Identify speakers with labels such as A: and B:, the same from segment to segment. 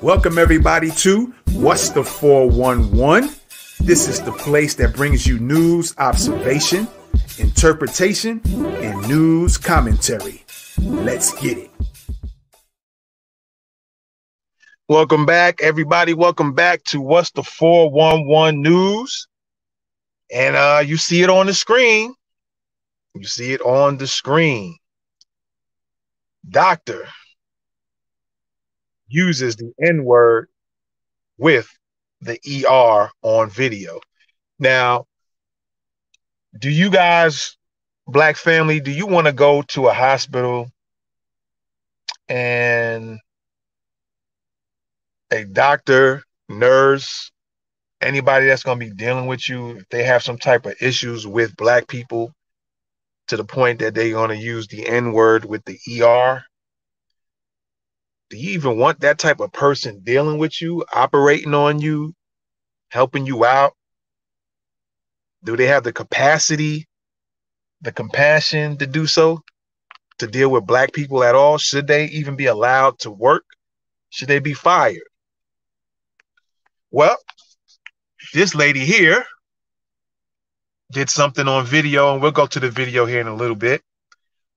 A: Welcome, everybody, to What's the 411? This is the place that brings you news, observation, interpretation, and news commentary. Let's get it. Welcome back, everybody. Welcome back to What's the 411 News. And uh, you see it on the screen. You see it on the screen. Doctor uses the N word with the ER on video. Now, do you guys, black family, do you want to go to a hospital and a doctor, nurse, anybody that's going to be dealing with you, if they have some type of issues with black people to the point that they're going to use the N word with the ER? Do you even want that type of person dealing with you, operating on you, helping you out? Do they have the capacity, the compassion to do so, to deal with black people at all? Should they even be allowed to work? Should they be fired? Well, this lady here did something on video, and we'll go to the video here in a little bit.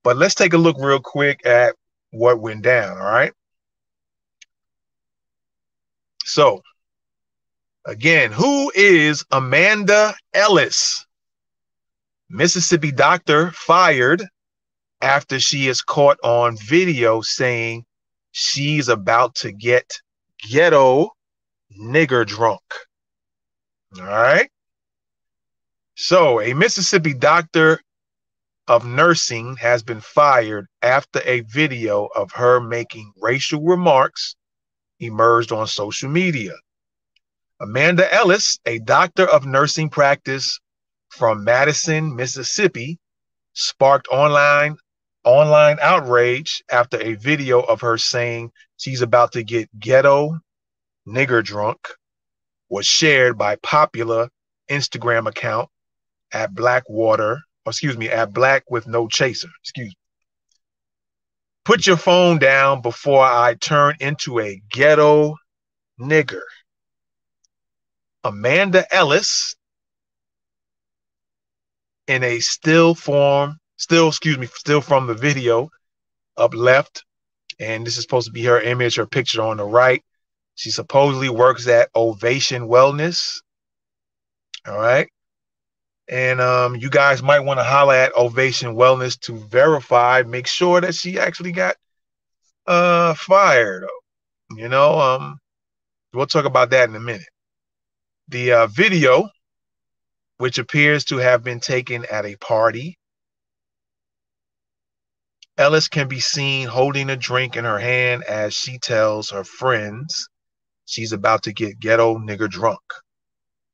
A: But let's take a look real quick at what went down, all right? So, again, who is Amanda Ellis? Mississippi doctor fired after she is caught on video saying she's about to get ghetto nigger drunk. All right. So, a Mississippi doctor of nursing has been fired after a video of her making racial remarks emerged on social media. Amanda Ellis, a doctor of nursing practice from Madison, Mississippi, sparked online online outrage after a video of her saying she's about to get ghetto nigger drunk was shared by popular Instagram account at Blackwater, or excuse me, at Black with No Chaser. Excuse me. Put your phone down before I turn into a ghetto nigger. Amanda Ellis in a still form, still, excuse me, still from the video up left. And this is supposed to be her image, her picture on the right. She supposedly works at Ovation Wellness. All right. And um, you guys might want to holler at Ovation Wellness to verify, make sure that she actually got uh fired. You know, um, we'll talk about that in a minute. The uh, video, which appears to have been taken at a party, Ellis can be seen holding a drink in her hand as she tells her friends she's about to get ghetto nigger drunk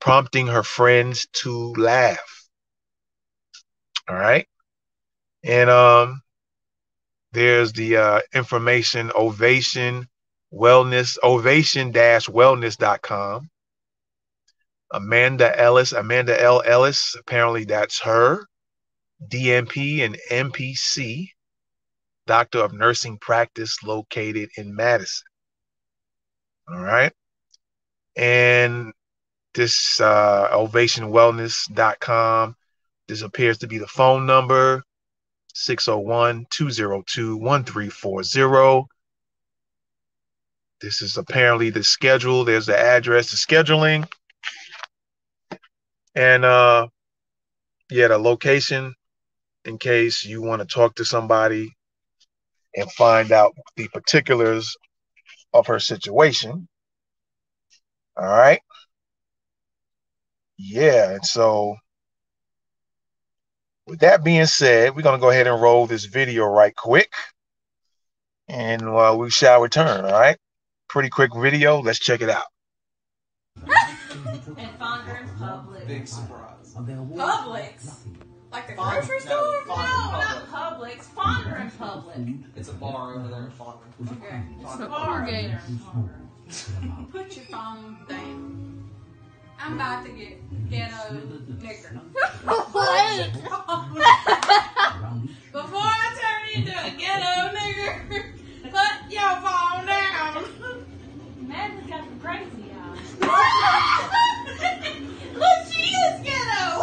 A: prompting her friends to laugh. All right. And um, there's the uh, information ovation wellness ovation dash wellness.com. Amanda Ellis, Amanda L. Ellis, apparently that's her. DNP and MPC, Doctor of Nursing Practice located in Madison. All right. And this uh, ovationwellness.com. This appears to be the phone number 601 202 1340. This is apparently the schedule. There's the address, the scheduling. And uh yeah, the location in case you want to talk to somebody and find out the particulars of her situation. All right yeah, and so with that being said, we're gonna go ahead and roll this video right quick, and uh, we shall return. All right, pretty quick video. Let's check it out.
B: and Fondren and Publix.
C: Big surprise.
B: Publix. Like the grocery store?
C: no,
B: No,
C: Fondren
B: not Publix. Fondren and Publix.
C: It's a bar over there in Fondren.
B: Okay. It's a bar over. Put your phone down. I'm about to get ghetto nigger. Before I turn into a ghetto nigger, put your phone down. Madden's got some crazy eyes. Look, she is ghetto.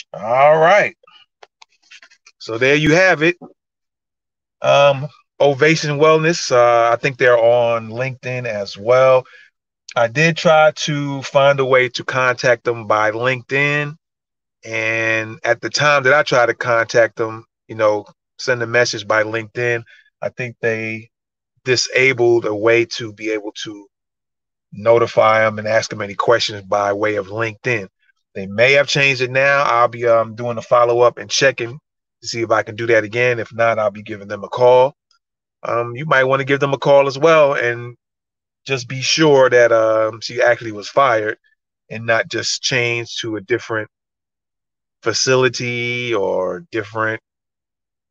A: All right. So there you have it. Um, Ovation Wellness. Uh, I think they're on LinkedIn as well. I did try to find a way to contact them by LinkedIn. And at the time that I tried to contact them, you know, send a message by LinkedIn, I think they disabled a way to be able to notify them and ask them any questions by way of LinkedIn. They may have changed it now. I'll be um, doing a follow up and checking to see if I can do that again. If not, I'll be giving them a call. Um, you might want to give them a call as well and just be sure that um, she actually was fired and not just changed to a different facility or different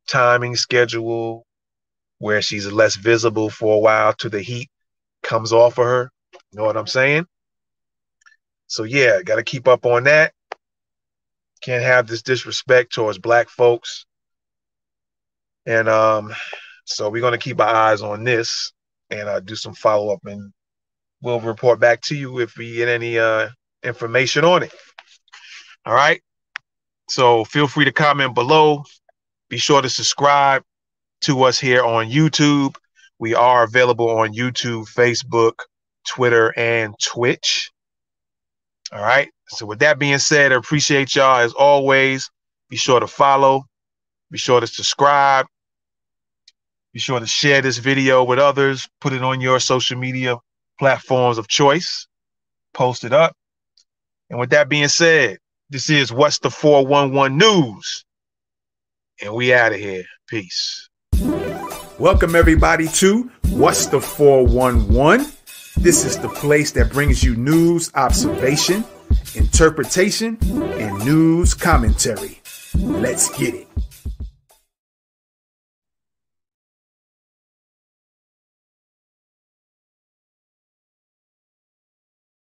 A: timing schedule where she's less visible for a while till the heat comes off of her. You know what I'm saying? So yeah, got to keep up on that. Can't have this disrespect towards black folks. And um, so we're gonna keep our eyes on this and uh, do some follow up, and we'll report back to you if we get any uh, information on it. All right. So feel free to comment below. Be sure to subscribe to us here on YouTube. We are available on YouTube, Facebook, Twitter, and Twitch. All right. So with that being said, I appreciate y'all as always. Be sure to follow. Be sure to subscribe. Be sure to share this video with others. Put it on your social media platforms of choice. Post it up. And with that being said, this is What's the 411 News. And we out of here. Peace. Welcome everybody to What's the 411. This is the place that brings you news, observation, interpretation, and news commentary. Let's get it.